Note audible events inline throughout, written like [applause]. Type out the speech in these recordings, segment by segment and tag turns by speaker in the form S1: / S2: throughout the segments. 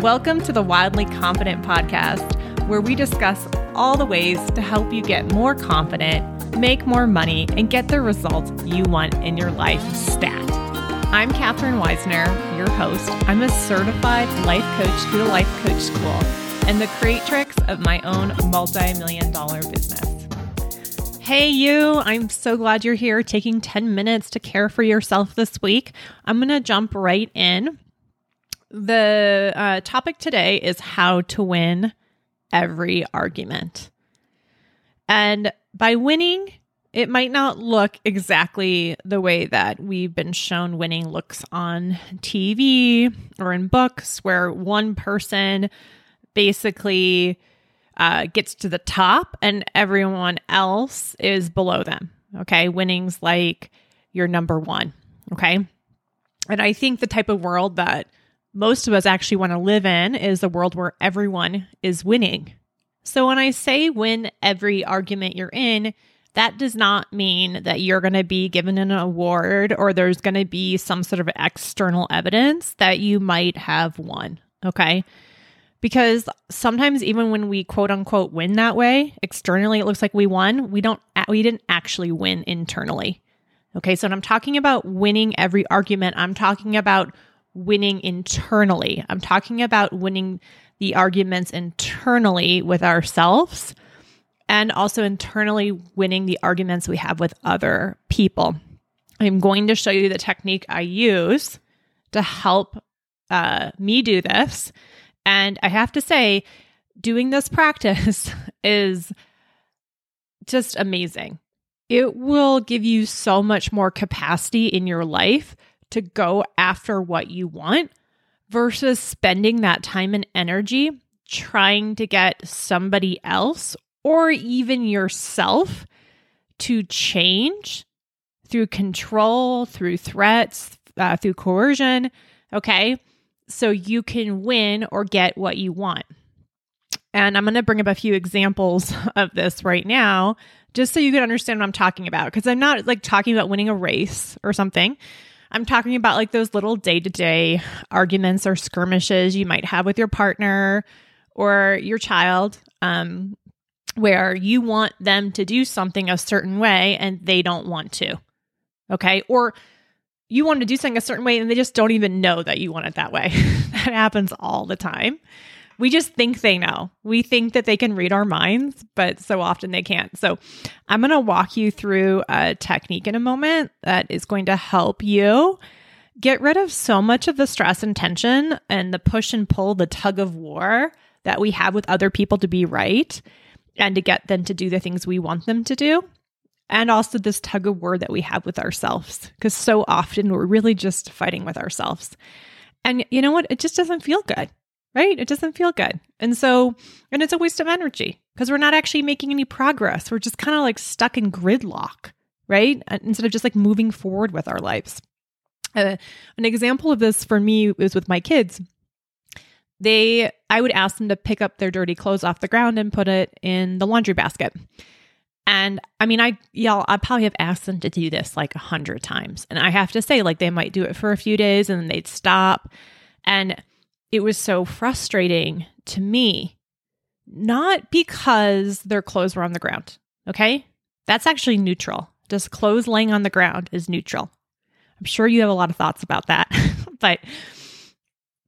S1: Welcome to the Wildly Confident podcast, where we discuss all the ways to help you get more confident, make more money, and get the results you want in your life stat. I'm Katherine Weissner, your host. I'm a certified life coach through the Life Coach School and the creatrix of my own multi million dollar business. Hey, you, I'm so glad you're here taking 10 minutes to care for yourself this week. I'm going to jump right in the uh, topic today is how to win every argument. And by winning, it might not look exactly the way that we've been shown winning looks on TV or in books, where one person basically uh, gets to the top and everyone else is below them. Okay. Winning's like you're number one. Okay. And I think the type of world that most of us actually want to live in is a world where everyone is winning. So when I say win every argument you're in, that does not mean that you're going to be given an award or there's going to be some sort of external evidence that you might have won. Okay. Because sometimes even when we quote unquote win that way, externally it looks like we won, we don't we didn't actually win internally. Okay? So when I'm talking about winning every argument, I'm talking about winning internally. I'm talking about winning the arguments internally with ourselves and also internally winning the arguments we have with other people. I'm going to show you the technique I use to help uh, me do this. And I have to say, doing this practice [laughs] is just amazing. It will give you so much more capacity in your life to go after what you want versus spending that time and energy trying to get somebody else or even yourself to change through control, through threats, uh, through coercion. Okay. So you can win or get what you want. And I'm going to bring up a few examples [laughs] of this right now, just so you can understand what I'm talking about. Because I'm not like talking about winning a race or something. I'm talking about like those little day to day arguments or skirmishes you might have with your partner or your child, um, where you want them to do something a certain way and they don't want to. Okay. Or you want to do something a certain way and they just don't even know that you want it that way. [laughs] that happens all the time we just think they know. We think that they can read our minds, but so often they can't. So, I'm going to walk you through a technique in a moment that is going to help you get rid of so much of the stress and tension and the push and pull, the tug of war that we have with other people to be right and to get them to do the things we want them to do. And also this tug of war that we have with ourselves, because so often we're really just fighting with ourselves. And you know what? It just doesn't feel good right? It doesn't feel good. And so, and it's a waste of energy because we're not actually making any progress. We're just kind of like stuck in gridlock, right? Instead of just like moving forward with our lives. Uh, an example of this for me is with my kids. They, I would ask them to pick up their dirty clothes off the ground and put it in the laundry basket. And I mean, I, y'all, I probably have asked them to do this like a hundred times. And I have to say, like, they might do it for a few days and then they'd stop. And it was so frustrating to me, not because their clothes were on the ground. Okay. That's actually neutral. Just clothes laying on the ground is neutral. I'm sure you have a lot of thoughts about that. [laughs] but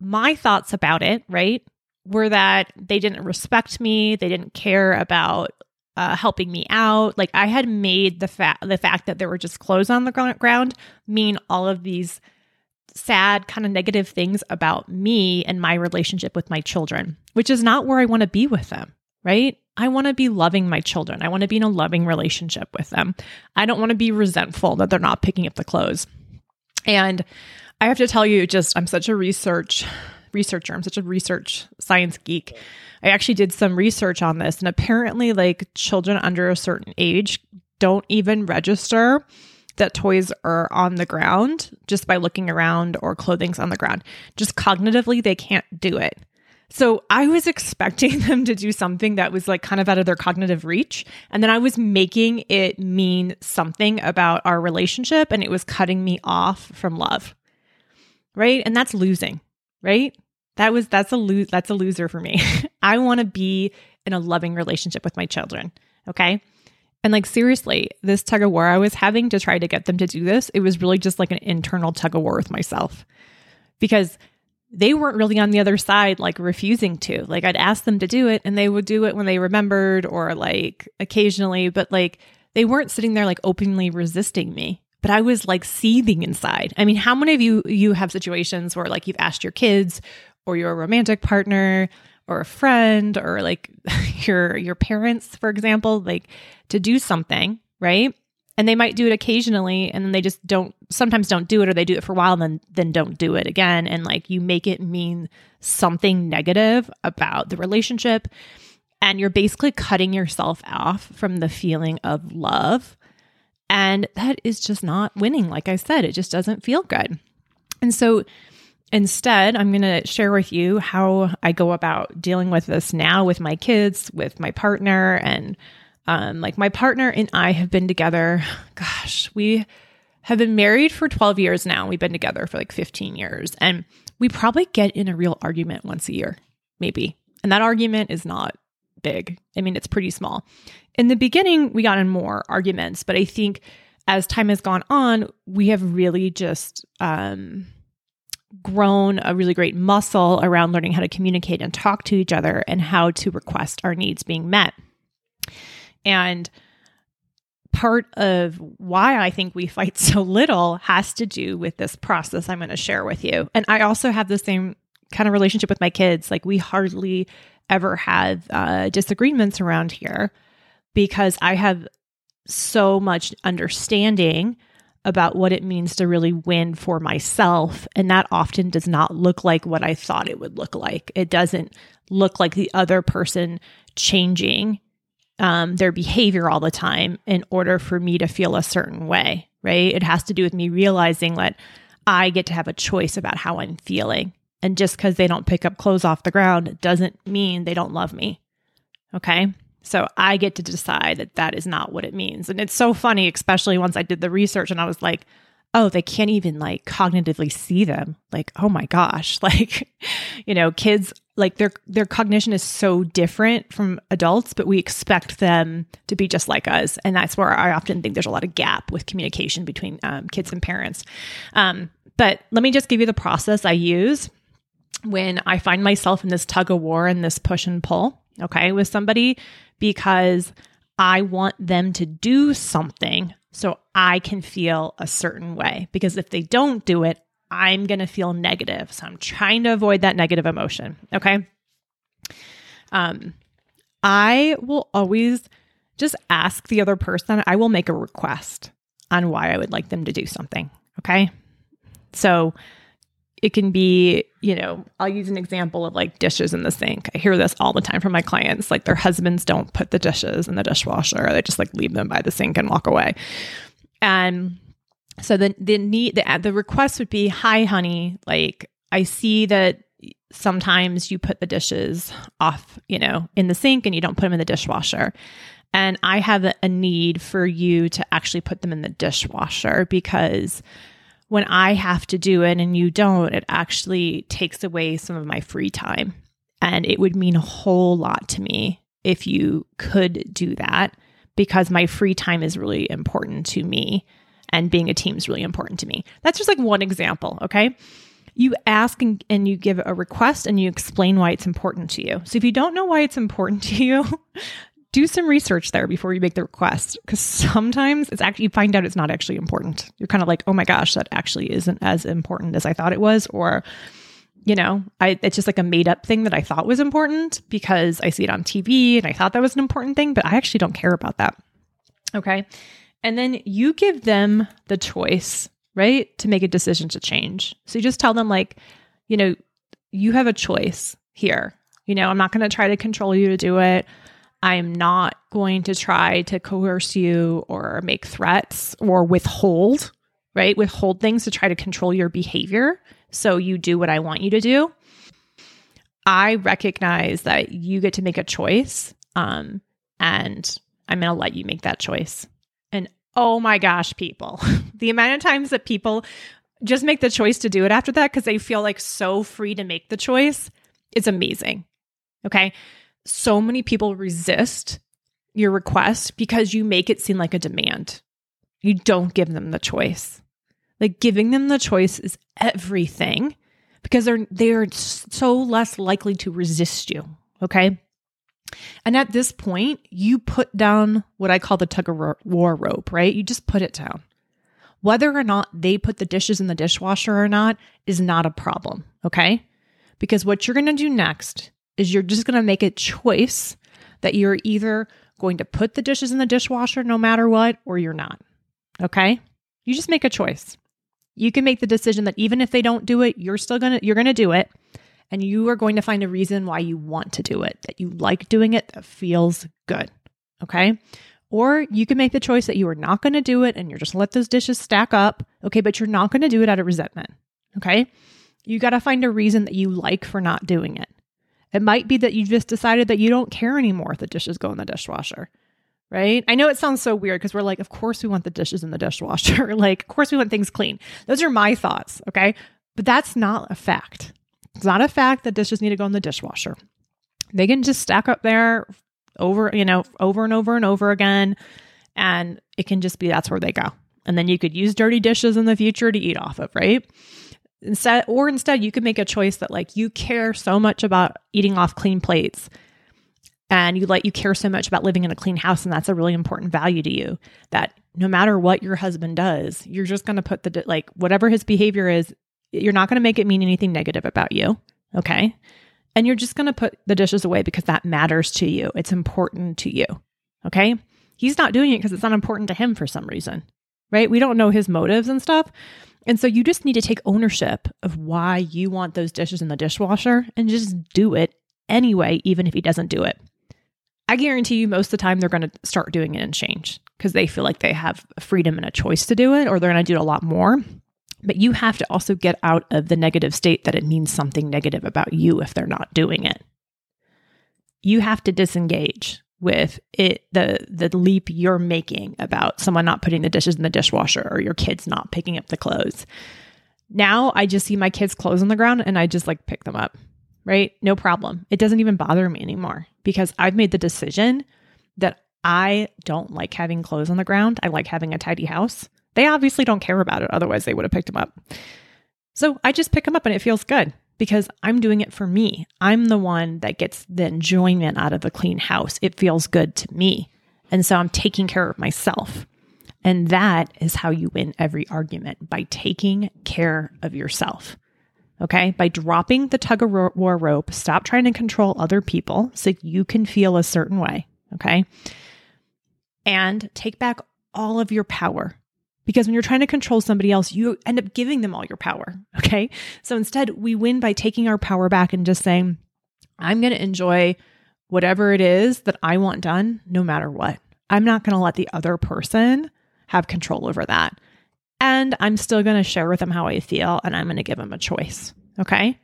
S1: my thoughts about it, right, were that they didn't respect me. They didn't care about uh, helping me out. Like I had made the fact the fact that there were just clothes on the ground mean all of these sad, kind of negative things about me and my relationship with my children, which is not where I want to be with them, right? I want to be loving my children. I want to be in a loving relationship with them. I don't want to be resentful that they're not picking up the clothes. And I have to tell you, just I'm such a research researcher. I'm such a research science geek. I actually did some research on this, and apparently, like children under a certain age don't even register that toys are on the ground just by looking around or clothing's on the ground. Just cognitively, they can't do it. So I was [laughs] expecting them to do something that was like kind of out of their cognitive reach. And then I was making it mean something about our relationship and it was cutting me off from love. Right. And that's losing. Right. That was that's a lose that's a loser for me. [laughs] I want to be in a loving relationship with my children. Okay. And like seriously, this tug of war I was having to try to get them to do this, it was really just like an internal tug of war with myself. Because they weren't really on the other side, like refusing to. Like I'd ask them to do it and they would do it when they remembered or like occasionally, but like they weren't sitting there like openly resisting me. But I was like seething inside. I mean, how many of you you have situations where like you've asked your kids or your romantic partner or a friend or like [laughs] your your parents for example like to do something right? And they might do it occasionally and then they just don't sometimes don't do it or they do it for a while and then then don't do it again. And like you make it mean something negative about the relationship and you're basically cutting yourself off from the feeling of love. And that is just not winning like i said. It just doesn't feel good. And so Instead, I'm going to share with you how I go about dealing with this now with my kids, with my partner, and um, like my partner and I have been together. Gosh, we have been married for 12 years now. We've been together for like 15 years, and we probably get in a real argument once a year, maybe. And that argument is not big. I mean, it's pretty small. In the beginning, we got in more arguments, but I think as time has gone on, we have really just um, grown a really great muscle around learning how to communicate and talk to each other and how to request our needs being met. And part of why I think we fight [laughs] so little has to do with this process I'm going to share with you. And I also have the same kind of relationship with my kids. Like, we hardly ever have uh, disagreements around here because I have so much understanding about what it means to really win for myself. And that often does not look like what I thought it would look like. It doesn't look like the other person changing um, their behavior all the time in order for me to feel a certain way, right? It has to do with me realizing that I get to have a choice about how I'm feeling. And just because they don't pick up clothes off the ground doesn't mean they don't love me. Okay. So I get to decide that that is not what it means. And it's so funny, especially once I did the research and I was like, oh, they can't even like cognitively see them. Like, oh my gosh, [laughs] like, you know, kids like their their cognition is so different from adults, but we expect them to be just like us, and that's where I often think there's a lot of gap with communication between um, kids and parents. Um, but let me just give you the process I use when I find myself in this tug of war and this push and pull. Okay, with somebody because I want them to do something so I can feel a certain way. Because if they don't do it, I'm going to feel negative. So I'm trying to avoid that negative emotion. Okay. Um, I will always just ask the other person, I will make a request on why I would like them to do something. Okay. So it can be, you know, I'll use an example of like dishes in the sink. I hear this all the time from my clients. Like their husbands don't put the dishes in the dishwasher. They just like leave them by the sink and walk away. And so the the need the the request would be, "Hi honey, like I see that sometimes you put the dishes off, you know, in the sink and you don't put them in the dishwasher." And I have a need for you to actually put them in the dishwasher because when I have to do it and you don't, it actually takes away some of my free time. And it would mean a whole lot to me if you could do that because my free time is really important to me and being a team is really important to me. That's just like one example, okay? You ask and, and, you give a request and you explain why it's important to you. So if you don't know why it's important [laughs] to you, do some research there before you make the request because sometimes it's actually you find out it's not actually important. You're kind of like, oh my gosh, that actually isn't as important as I thought it was, or you know, I it's just like a made up thing that I thought was important because I see it on TV and I thought that was an important thing, but I actually don't care about that. Okay. And then you give them the choice, right, to make a decision to change. So you just tell them, like, you know, you have a choice here. You know, I'm not going to try to control you to do it. I'm not going to try to coerce you or make threats or withhold, right? Withhold things to try to control your behavior so you do what I want you to do. I recognize that you get to make a choice um, and I'm going to let you make that choice. And oh my gosh, people, [laughs] the amount of times that people just make the choice to do it after that because they feel like so free to make the choice. It's amazing. Okay. So many people resist your request because you make it seem like a demand. You don't give them the choice. Like giving them the choice is everything because they're they're so less likely to resist you, okay? And at this point, you put down what I call the tug of war rope, right? You just put it down. Whether or not they put the dishes in the dishwasher or not is not a problem, okay? Because what you're going to do next is you're just going to make a choice that you're either going to put the dishes in the dishwasher no matter what or you're not. Okay? You just make a choice. You can make the decision that even if they don't do it, you're still going to you're going to do it and you are going to find a reason why you want to do it, that you like doing it, that feels good. Okay? Or you can make the choice that you are not going to do it and you're just let those dishes stack up. Okay, but you're not going to do it out of resentment. Okay? You got to find a reason that you like for not doing it. It might be that you just decided that you don't care anymore if the dishes go in the dishwasher right? I know it sounds so weird because we're like, of course we want the dishes in the dishwasher. [laughs] like, of course we want things clean. Those are my thoughts, okay? But that's not a fact. It's not a fact that dishes need to go in the dishwasher. They can just stack up there over, you know, over and over and over again. And it can just be that's where they go. And then you could use dirty dishes in the future to eat off of, right? Instead, or instead, you could make a choice that like you care so much about eating off clean plates and you like you care so much about living in a clean house and that's a really important value to you that no matter what your husband does you're just going to put the like whatever his behavior is you're not going to make it mean anything negative about you okay? And you're just going to put the dishes away because that matters to you. It's important to you okay? He's not doing it because it's not important to him for some reason right? We don't know his motives and stuff and so you just need to take ownership of why you want those dishes in the dishwasher and just do it anyway even if he doesn't do it I guarantee you most of the time they're going to start doing it and change because they feel like they have freedom and a choice to do it or they're going to do it a lot more. But you have to also get out of the negative state that it means something negative about you if they're not doing it. You have to disengage with it the the leap you're making about someone not putting the dishes in the dishwasher or your kids not picking up the clothes. Now I just see my kids' clothes on the ground and I just like pick them up right? No problem. It doesn't even bother me anymore because I've made the decision that I don't like having clothes on the ground. I like having a tidy house. They obviously don't care about it. Otherwise, they would have picked them up. So I just pick them up and it feels good because I'm doing it for me. I'm the one that gets the enjoyment out of a clean house. It feels good to me. And so I'm taking care of myself. And that is how you win every argument by taking care of yourself. Okay. By dropping the tug of war rope, stop trying to control other people so you can feel a certain way. Okay. And take back all of your power. Because when you're trying to control somebody else, you end up giving them all your power. [laughs] Okay. So instead, we win by taking our power back and just saying, I'm going to enjoy whatever it is that I want done, no matter what. I'm not going to let the other person have control over that. And I'm still going to share with them how I feel and I'm going to give them a choice. Okay.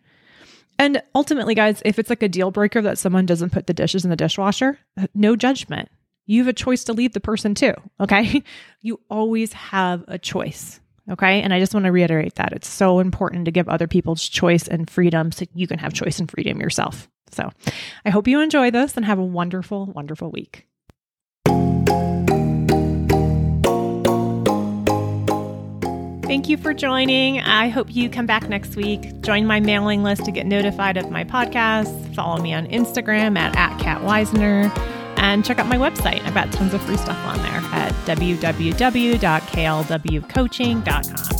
S1: And ultimately, guys, if it's like a deal breaker that someone doesn't put the dishes in the dishwasher, uh, no judgment. You have a choice to leave the person too. Okay. [laughs] You always have a choice. Okay. And I just want to reiterate that it's so important to give other people's choice and freedom so you can have choice and freedom yourself. So I hope you enjoy this and have a wonderful, wonderful week. Thank you for joining. I hope you come back next week. Join my mailing list to get notified of my podcast. Follow me on Instagram at, at and check out my website. I've got tons of free stuff on there at www.klwcoaching.com.